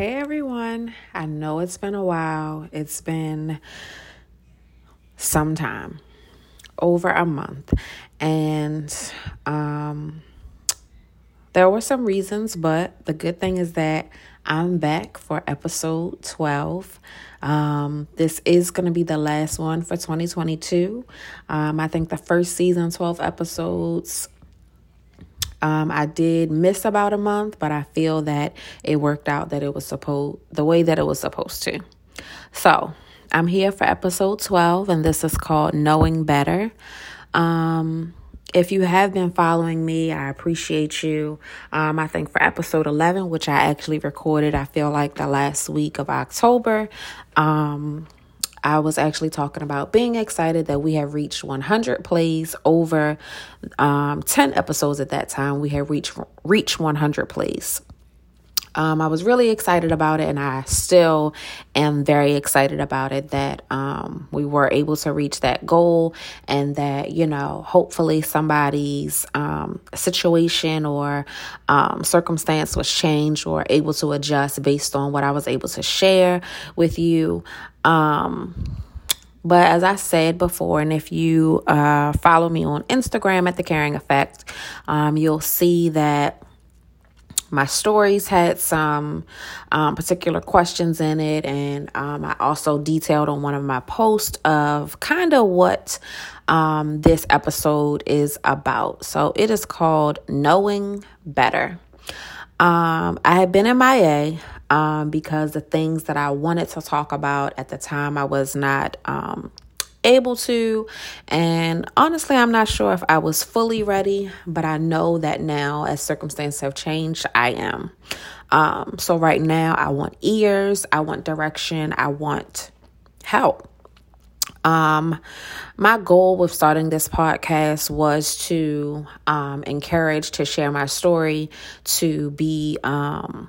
Hey everyone, I know it's been a while. It's been some time, over a month, and um, there were some reasons, but the good thing is that I'm back for episode 12. Um, this is going to be the last one for 2022. Um, I think the first season, 12 episodes, um, I did miss about a month, but I feel that it worked out that it was supposed the way that it was supposed to. So I'm here for episode 12, and this is called Knowing Better. Um, if you have been following me, I appreciate you. Um, I think for episode 11, which I actually recorded, I feel like the last week of October, um, I was actually talking about being excited that we have reached 100 plays over um, 10 episodes at that time. We had reached reached 100 plays. Um, I was really excited about it, and I still am very excited about it that um, we were able to reach that goal, and that you know, hopefully, somebody's um, situation or um, circumstance was changed or able to adjust based on what I was able to share with you. Um, but as I said before, and if you uh, follow me on Instagram at The Caring Effect, um, you'll see that my stories had some um, particular questions in it, and um, I also detailed on one of my posts of kind of what um, this episode is about. So it is called Knowing Better. Um, I had been in MIA um, because the things that I wanted to talk about at the time I was not um, able to. And honestly, I'm not sure if I was fully ready, but I know that now, as circumstances have changed, I am. Um, so right now, I want ears, I want direction, I want help. Um, my goal with starting this podcast was to um, encourage, to share my story, to be um,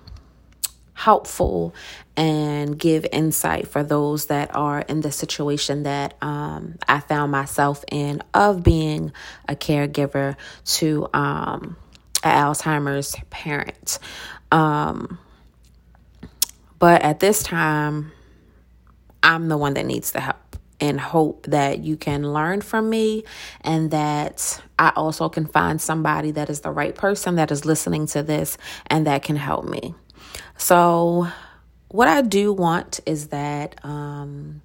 helpful and give insight for those that are in the situation that um, I found myself in of being a caregiver to um, Alzheimer's parent. Um, but at this time, I'm the one that needs the help and hope that you can learn from me and that I also can find somebody that is the right person that is listening to this and that can help me. So, what I do want is that um,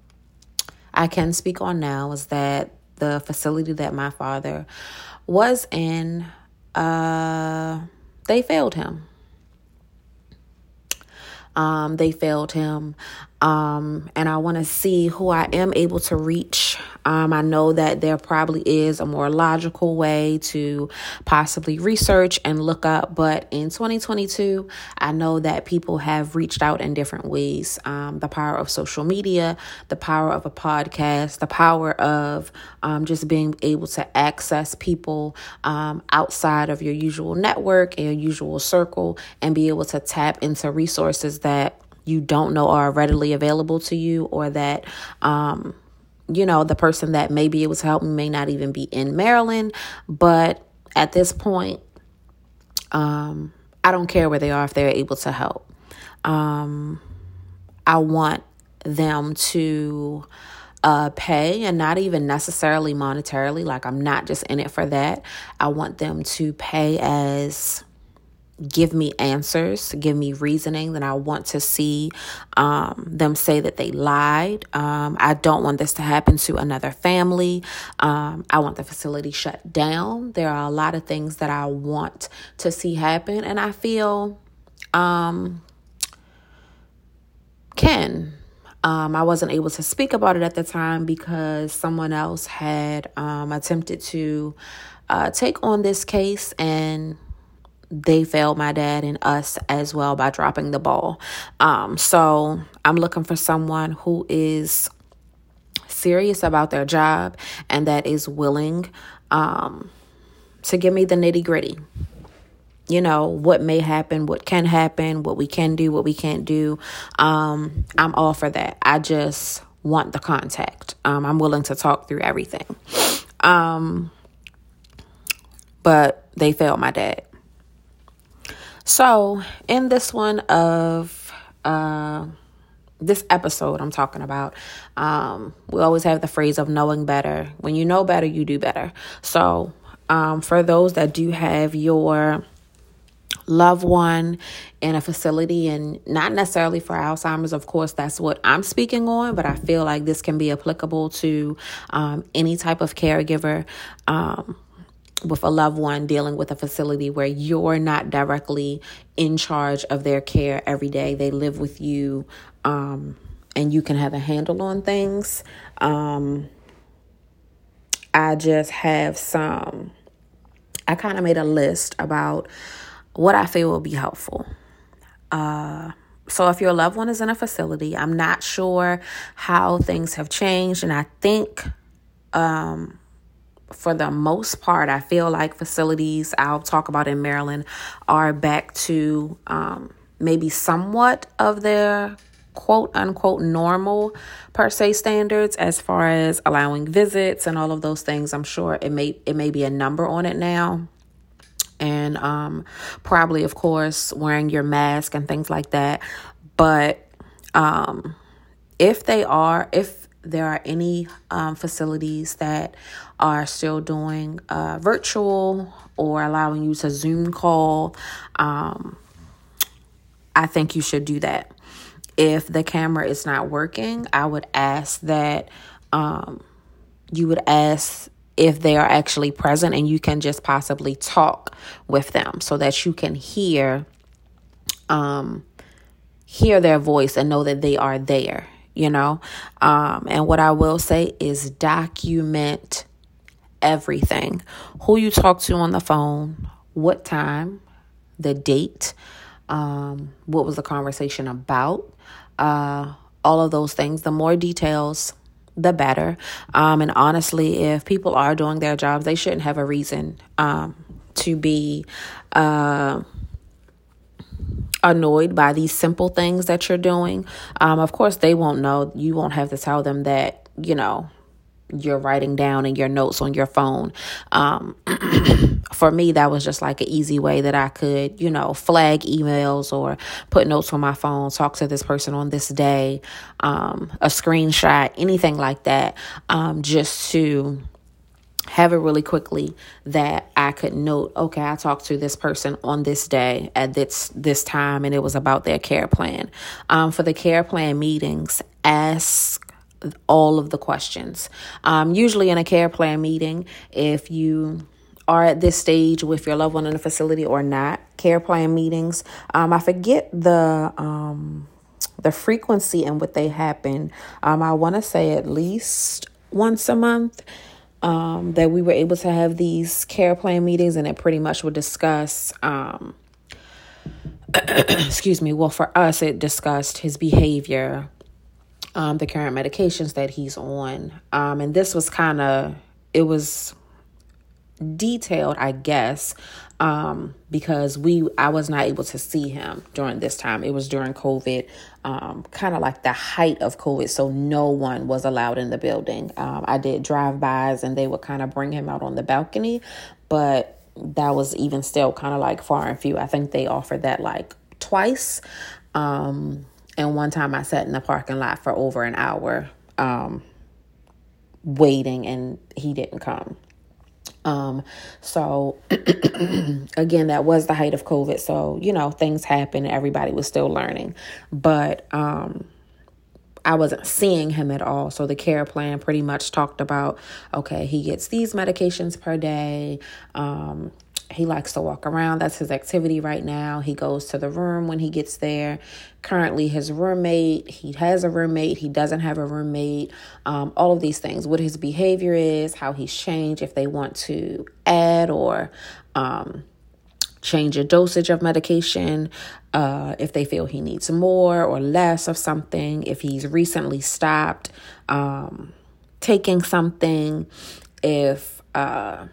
I can speak on now is that the facility that my father was in, uh, they failed him. Um, they failed him. Um, and I want to see who I am able to reach. Um, I know that there probably is a more logical way to possibly research and look up, but in 2022, I know that people have reached out in different ways. Um, the power of social media, the power of a podcast, the power of um, just being able to access people um, outside of your usual network and your usual circle and be able to tap into resources that you don't know are readily available to you or that um you know the person that may be able to help may not even be in Maryland but at this point um I don't care where they are if they're able to help um I want them to uh, pay and not even necessarily monetarily. Like, I'm not just in it for that. I want them to pay as give me answers, give me reasoning, then I want to see um, them say that they lied. Um, I don't want this to happen to another family. Um, I want the facility shut down. There are a lot of things that I want to see happen, and I feel um, can. Um, I wasn't able to speak about it at the time because someone else had um, attempted to uh, take on this case and they failed my dad and us as well by dropping the ball. Um, so I'm looking for someone who is serious about their job and that is willing um, to give me the nitty gritty. You know, what may happen, what can happen, what we can do, what we can't do. Um, I'm all for that. I just want the contact. Um, I'm willing to talk through everything. Um, but they failed my dad. So, in this one of uh, this episode I'm talking about, um, we always have the phrase of knowing better. When you know better, you do better. So, um, for those that do have your loved one in a facility and not necessarily for Alzheimer's, of course, that's what I'm speaking on, but I feel like this can be applicable to um, any type of caregiver. Um, with a loved one dealing with a facility where you're not directly in charge of their care every day. They live with you um, and you can have a handle on things. Um, I just have some, I kind of made a list about what I feel will be helpful. Uh, so if your loved one is in a facility, I'm not sure how things have changed, and I think um, for the most part, I feel like facilities I'll talk about in Maryland are back to um, maybe somewhat of their quote unquote normal per se standards as far as allowing visits and all of those things. I'm sure it may it may be a number on it now. And um probably of course wearing your mask and things like that. But um if they are if there are any um, facilities that are still doing uh, virtual or allowing you to Zoom call, um, I think you should do that. If the camera is not working, I would ask that um, you would ask if they are actually present and you can just possibly talk with them so that you can hear um, hear their voice and know that they are there you know? Um, and what i will say is document everything who you talk to on the phone what time the date um, what was the conversation about uh, all of those things. The more details, the better. Um, and honestly, if people are doing their jobs, they shouldn't have a reason um, to be uh, annoyed by these simple things that you're doing. Um, of course, they won't know. You won't have to tell them that, you know, you're writing down in your notes on your phone. Um, for me, that was just like an easy way that I could, you know, flag emails or put notes on my phone, talk to this person on this day, um, a screenshot, anything like that, um, just to have it really quickly that I could note, okay, I talked to this person on this day at this this time and it was about their care plan. Um, for the care plan meetings, ask all of the questions. Um, usually in a care plan meeting, if you are at this stage with your loved one in a facility or not, care plan meetings, um, I forget the um, the frequency and what they happen. Um, I want to say at least once a month. Um, that we were able to have these care plan meetings and it pretty much would discuss um, excuse me well for us it discussed his behavior um, the current medications that he's on. Um, and this was kind of, it was detailed, I guess, um, because we, I was not able to see him during this time. It was during COVID, um, kind of like the height of COVID. So no one was allowed in the building. Um, I did drive-bys and they would kind of bring him out on the balcony, but that was even still kind of like far and few. I think they offered that like twice. Um, and one time I sat in the parking lot for over an hour um, waiting and he didn't come. Um, so again, that was the height of COVID. So, you know, things happen. Everybody was still learning. But um, I wasn't seeing him at all. So the care plan pretty much talked about okay, he gets these medications per day. Um, he likes to walk around. That's his activity right now. He goes to the room when he gets there. Currently, his roommate, he has a roommate, he doesn't have a roommate. Um, all of these things, what his behavior is, how he's changed, if they want to add or um, change a dosage of medication, uh, if they feel he needs more or less of something, if he's recently stopped um, taking something, if. Uh,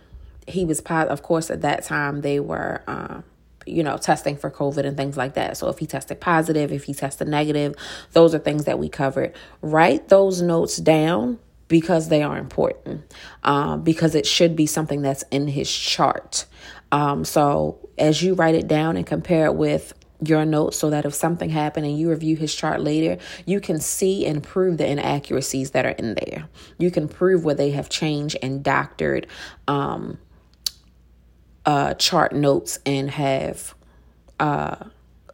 he was part of course at that time they were um, you know testing for covid and things like that. So if he tested positive if he tested negative those are things that we covered. Write those notes down because they are important um, because it should be something that's in his chart. Um, so as you write it down and compare it with your notes so that if something happened and you review his chart later, you can see and prove the inaccuracies that are in there. You can prove where they have changed and doctored um, uh, chart notes and have uh,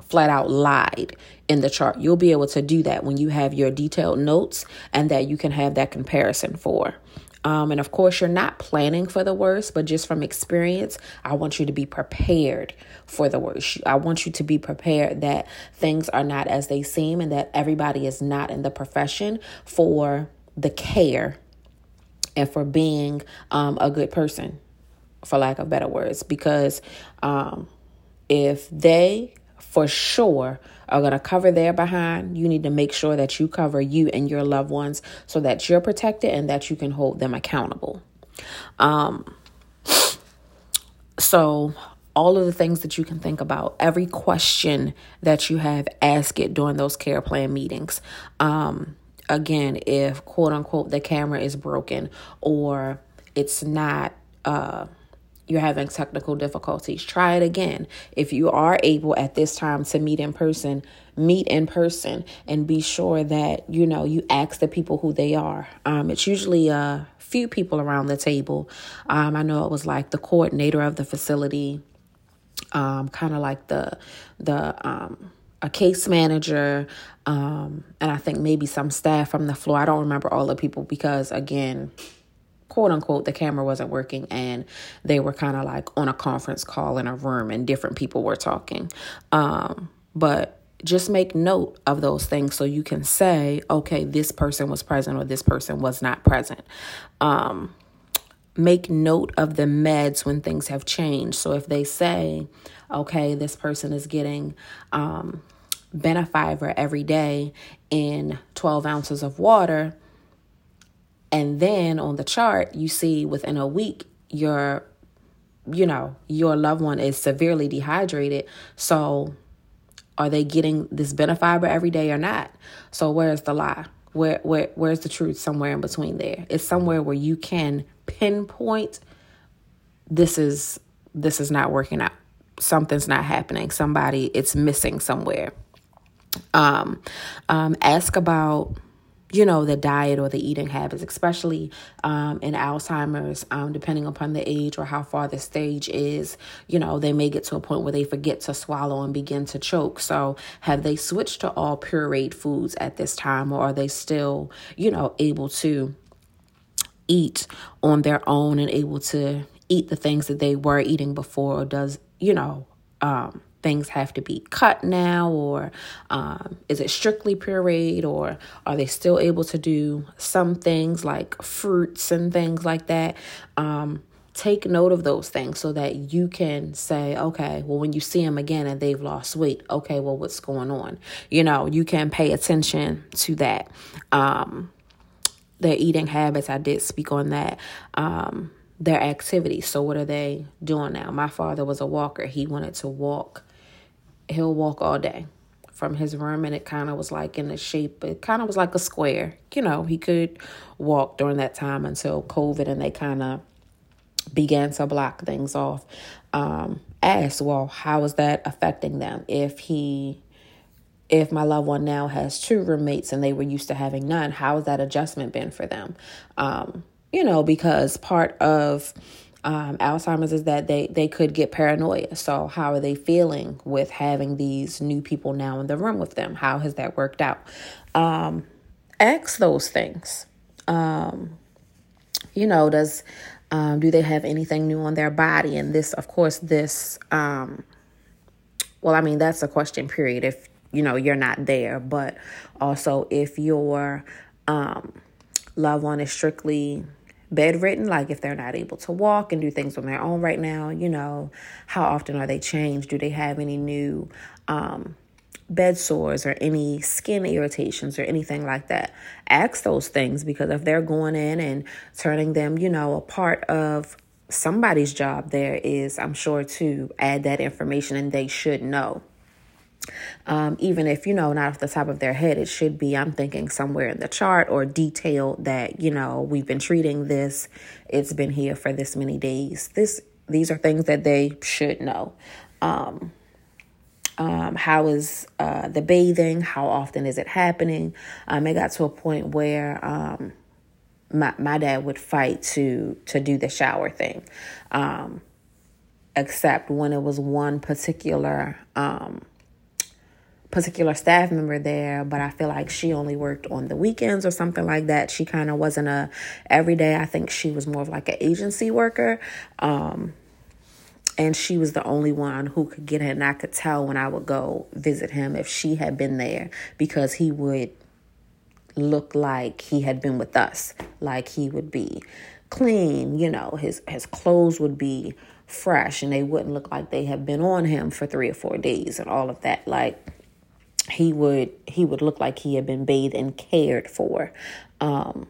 flat out lied in the chart. You'll be able to do that when you have your detailed notes and that you can have that comparison for. Um, and of course, you're not planning for the worst, but just from experience, I want you to be prepared for the worst. I want you to be prepared that things are not as they seem and that everybody is not in the profession for the care and for being um, a good person, for lack of better words. Because um, if they for sure are going to cover their behind, you need to make sure that you cover you and your loved ones so that you're protected and that you can hold them accountable. Um, so, all of the things that you can think about, every question that you have, ask it during those care plan meetings. Um, again, if quote unquote the camera is broken or it's not. Uh, you're having technical difficulties, try it again. If you are able at this time to meet in person, meet in person and be sure that, you know, you ask the people who they are. Um, it's usually a few people around the table. Um, I know it was like the coordinator of the facility, um, kind of like the, the, um, a case manager, um, and I think maybe some staff from the floor. I don't remember all the people because, again, quote unquote the camera wasn't working and they were kind of like on a conference call in a room and different people were talking. Um, but just make note of those things so you can say okay this person was present or this person was not present. Um, make note of the meds when things have changed. So if they say okay this person is getting um, every day in 12 ounces of water and then on the chart, you see within a week, your, you know, your loved one is severely dehydrated. So are they getting this benefiber every day or not? So where's the lie? Where, where, where's the truth? Somewhere in between there. It's somewhere where you can pinpoint this is this is not working out. Something's not happening. Somebody it's missing somewhere. Um, um, ask about you know, the diet or the eating habits, especially um, in Alzheimer's, um, depending upon the age or how far the stage is, you know, they may get to a point where they forget to swallow and begin to choke. So, have they switched to all pureed foods at this time, or are they still, you know, able to eat on their own and able to eat the things that they were eating before, or does, you know, um, things have to be cut now or um, is it strictly pureed or are they still able to do some things like fruits and things like that um, take note of those things so that you can say okay well when you see them again and they've lost weight okay well what's going on you know you can pay attention to that um, their eating habits i did speak on that um, their activities. So, what are they doing now? My father was a walker. He wanted to walk he'll walk all day from his room and it kind of was like in the shape it kind of was like a square. You know he could walk during that time until covid and they kind of began to block things off. Um asked well how is that affecting them? If he if my loved one now has two roommates and they were used to having none how has that adjustment been for them? Um you know because part of um, Alzheimer's is that they they could get paranoia. So how are they feeling with having these new people now in the room with them? How has that worked out? Um, ask those things. Um, you know, does um, do they have anything new on their body? And this, of course, this. Um, well, I mean, that's a question. Period. If you know you're not there, but also if your um, loved one is strictly bedridden, like if they're not able to walk and do things on their own right now, you know, how often are they changed? Do they have any new um, bed sores or any skin irritations or anything like that? Ask those things because if they're going in and turning them, you know, a part of somebody's job there is, I'm sure, to add that information and they should know. Um, even if, you know, not off the top of their head, it should be, I'm thinking, somewhere in the chart or detail that, you know, we've been treating this, it's been here for this many days. This These are things that they should know. Um, Um, how is uh, the bathing? How often is it happening? Um, it got to a point where um, my my dad would fight to to do the shower thing, um, except when it was one particular um, particular staff member there, but I feel like she only worked on the weekends or something like that. She kind of wasn't a everyday. I think she was more of like an agency worker. Um, and she was the only one who could get it. And I could tell when I would go visit him if she had been there because he would look like he had been with us, like he would be clean, you know, his his clothes would be fresh and they wouldn't look like they had been on him for 3 or 4 days and all of that like he would he would look like he had been bathed and cared for. Um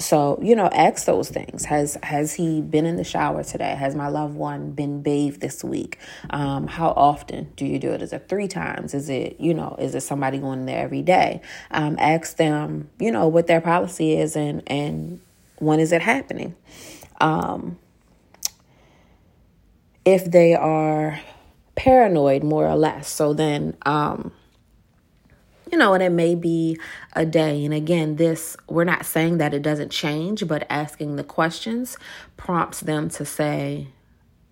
so you know ask those things. Has has he been in the shower today? Has my loved one been bathed this week? Um how often do you do it? Is it three times? Is it you know is it somebody going there every day? Um ask them you know what their policy is and and when is it happening? Um if they are paranoid more or less. So then um you know, and it may be a day. And again, this, we're not saying that it doesn't change, but asking the questions prompts them to say,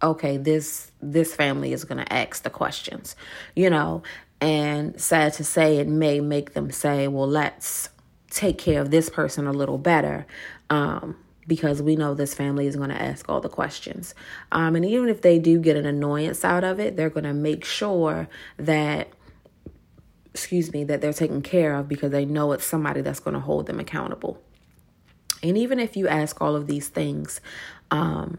okay, this, this family is going to ask the questions, you know, and sad to say, it may make them say, well, let's take care of this person a little better. Um, because we know this family is going to ask all the questions. Um, and even if they do get an annoyance out of it, they're going to make sure that excuse me, that they're taken care of because they know it's somebody that's going to hold them accountable. And even if you ask all of these things, um,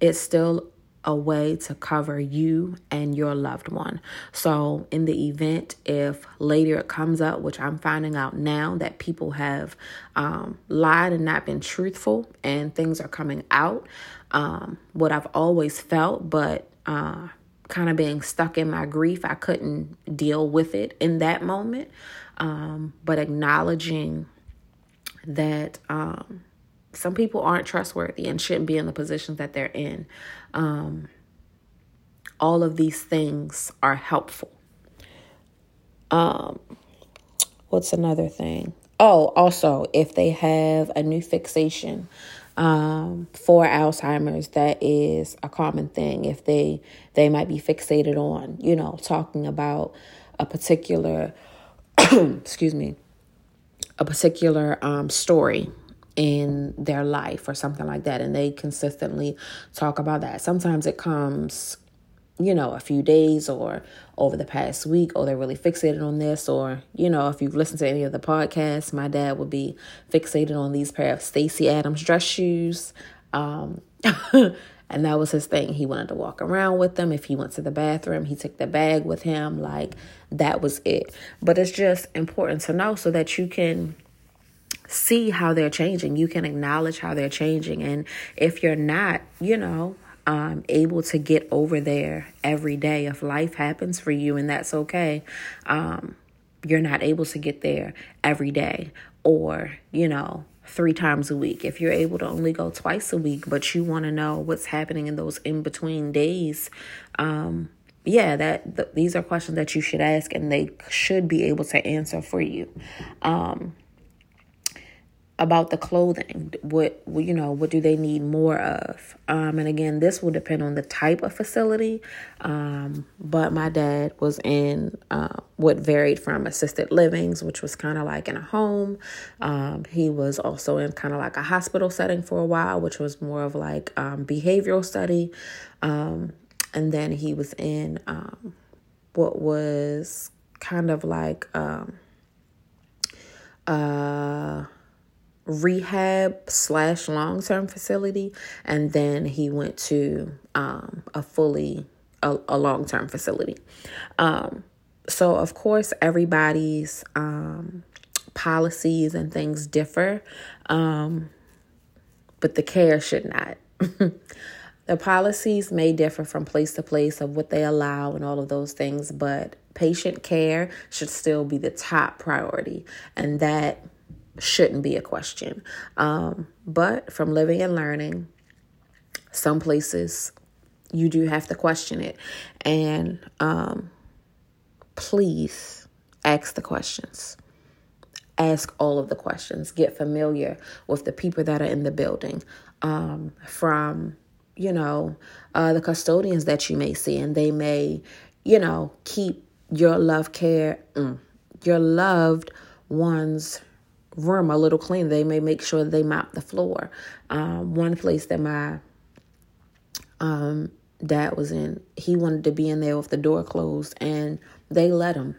it's still a way to cover you and your loved one. So, in the event if later it comes up, which I'm finding out now that people have um, lied and not been truthful and things are coming out, um, what I've always felt, but uh, kind of being stuck in my grief. I couldn't deal with it in that moment. Um, but acknowledging that um, some people aren't trustworthy and shouldn't be in the positions that they're in. Um, all of these things are helpful. Um, what's another thing? Oh, also, if they have a new fixation, um, for Alzheimer's, that is a common thing. If they they might be fixated on, you know, talking about a particular, excuse me, a particular um, story in their life or something like that, and they consistently talk about that. Sometimes it comes you know, a few days or over the past week, or they're really fixated on this, or, you know, if you've listened to any of the podcasts, my dad would be fixated on these pair of Stacy Adams dress shoes. Um, and that was his thing. He wanted to walk around with them. If he went to the bathroom, he took the bag with him. Like that was it. But it's just important to know so that you can see how they're changing. You can acknowledge how they're changing. And if you're not, you know, um, able to get over there every day. If life happens for you and that's okay, um, you're not able to get there every day or, you know, three times a week. If you're able to only go twice a week, but you want to know what's happening in those in between days, um, yeah, that th- these are questions that you should ask, and they should be able to answer for you. Um, about the clothing. What you know what do they need more of? Um, and again this will depend on the type of facility. Um, but my dad was in uh, what varied from assisted livings which was kind of like in a home. Um, he was also in kind of like a hospital setting for a while which was more of like um, behavioral study. Um, and then he was in what was kind of like uh rehab slash long term facility, and then he went to um, a fully a, a long term facility. Um, so of course, everybody's um, policies and things differ, um, but the care should not. the policies may differ from place to place of what they allow and all of those things, but patient care should still be the top priority, and that shouldn't be a question. Um, but from living and learning, some places you do have to question it. And um, please ask the questions. Ask all of the questions. Get familiar with the people that are in the building. Um, from, you know, uh, the custodians that you may see, and they may, you know, keep your love care, mm, your loved one's room a little clean. They may make sure they mop the floor. Um, one place that my um, dad was in, he wanted to be in there with the door closed, and they let him.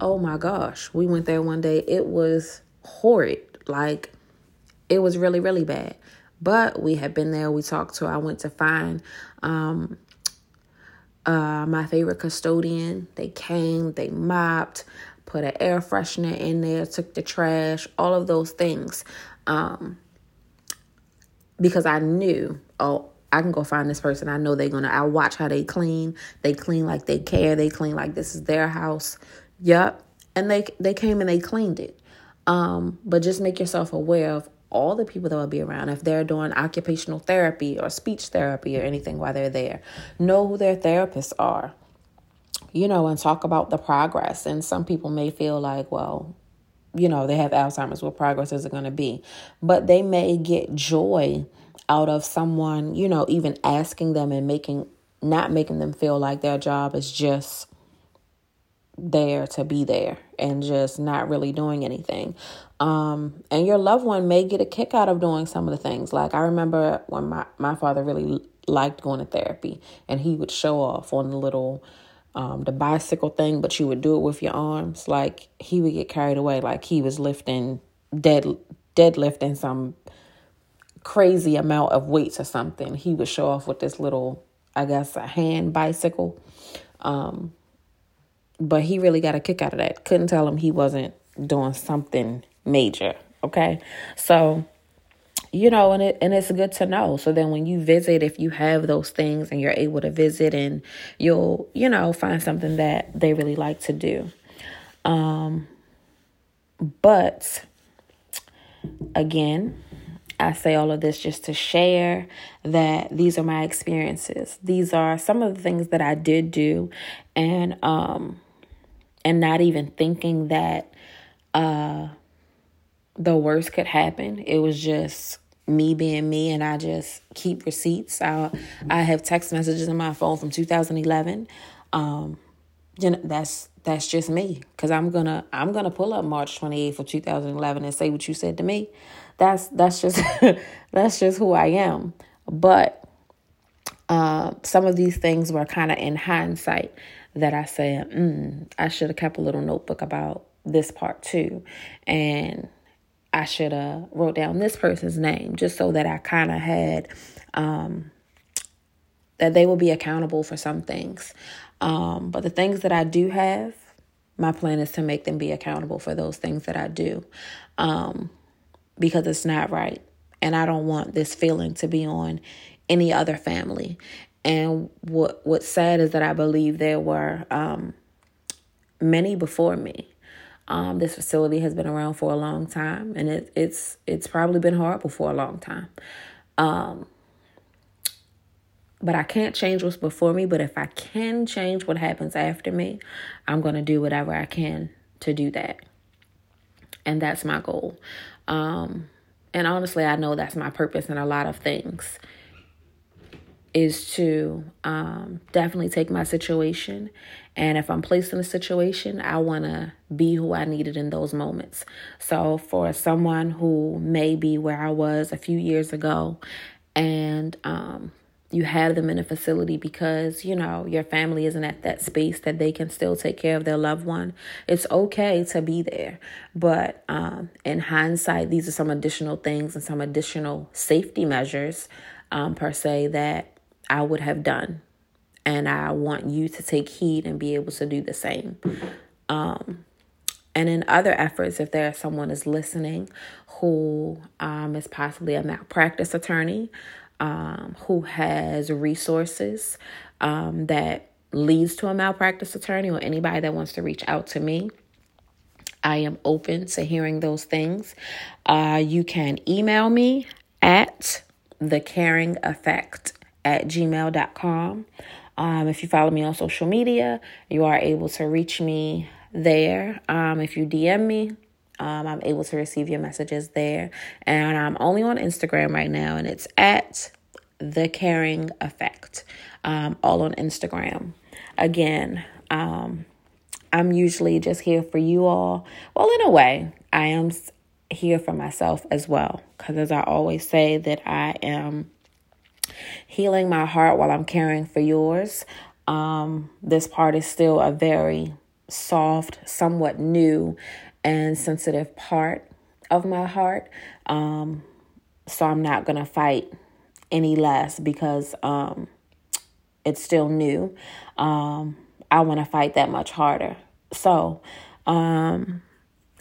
Oh my gosh, we went there one day. It was horrid. Like, it was really, really bad. But we had been there. We talked to. I went to find um, uh, my favorite custodian. They came. They mopped put an air freshener in there, took the trash, all of those things. Um, because I knew, oh, I can go find this person. I know they're gonna. I watch how they clean. They clean like they care. They clean like this is their house. Yep. And they they came and they cleaned it. Um, but just make yourself aware of all the people that will be around. If they're doing occupational therapy or speech therapy or anything while they're there, know who their therapists are you know, and talk about the progress. And some people may feel like, well, you know, they have Alzheimer's, what progress is it going to be? But they may get joy out of someone, you know, even asking them and making, not making them feel like their job is just there to be there and just not really doing anything. Um, and your loved one may get a kick out of doing some of the things. Like I remember when my, my father really liked going to therapy and he would show off on the little um, the bicycle thing, but you would do it with your arms. Like he would get carried away, like he was lifting dead deadlifting some crazy amount of weights or something. He would show off with this little, I guess, a hand bicycle. Um, but he really got a kick out of that. Couldn't tell him he wasn't doing something major. Okay, so you know and it and it's good to know so then when you visit if you have those things and you're able to visit and you'll you know find something that they really like to do um but again I say all of this just to share that these are my experiences. These are some of the things that I did do and um and not even thinking that uh the worst could happen. It was just me being me and I just keep receipts. I I have text messages in my phone from 2011. Um you know, that's that's just me cuz I'm going to I'm going to pull up March 28th of 2011 and say what you said to me. That's that's just that's just who I am. But uh, some of these things were kind of in hindsight that I said, mm, I should have kept a little notebook about this part too. And I should have wrote down this person's name just so that I kind of had um, that they will be accountable for some things. Um, but the things that I do have, my plan is to make them be accountable for those things that I do um, because it's not right. And I don't want this feeling to be on any other family. And what what's sad is that I believe there were um, many before me um, this facility has been around for a long time, and it, it's it's probably been horrible for a long time. Um, but I can't change what's before me. But if I can change what happens after me, I'm to do whatever I can to do that. And that's my goal. Um, and honestly, I know that's my purpose in a lot of things is to um, definitely take my situation. And if I'm placed in a situation, I want to be who I needed in those moments. So, for someone who may be where I was a few years ago, and um, you have them in a facility because you know your family isn't at that space that they can still take care of their loved one it's okay to be there but um, in hindsight these are some additional things and some additional safety measures um, per se that I would have done. And I want you to take heed and be able to do the same. Um, and in other efforts, if there is someone is listening who um, is possibly a malpractice attorney, um, who has resources um, that leads to a malpractice attorney, or anybody that wants to reach out to me, I am open to hearing those things. Uh, you can email me at the caring effect at gmail.com. Um, if you follow me on social media, you are able to reach me there. Um, if you DM me, um, I'm able to receive your messages there. And I'm only on Instagram right now, and it's at the caring effect, um, all on Instagram. Again, um, I'm usually just here for you all. Well, in a way, I am here for myself as well. Because as I always say, that I am healing my heart while I'm caring for yours. Um, this part is still a very soft, somewhat new, and sensitive part of my heart. Um, so I'm not going to fight any less because um, it's still new. Um, I want to fight that much harder. So, um,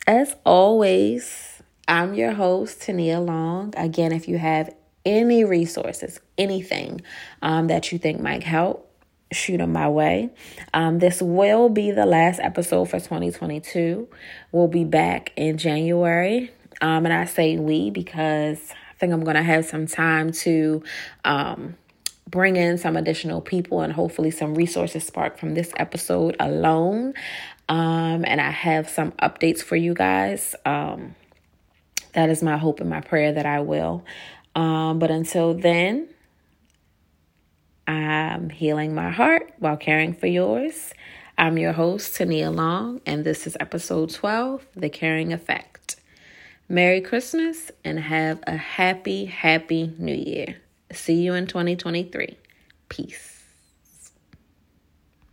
as always, I'm your host, Tania Long. Again, if you have any resources, anything um, that you think might help, shoot them my way. Um, this will be the last episode for 2022. We'll be back in January. Um, and I say we because I think I'm going to have some time to um, bring in some additional people and hopefully some resources sparked from this episode alone. Um, and I have some updates for you guys. Um, that is my hope and my prayer that I will. Um, but until then, I'm healing my heart while caring for yours. I'm your host, Tania Long, and this is episode 12 The Caring Effect. Merry Christmas and have a happy, happy New Year. See you in 2023. Peace.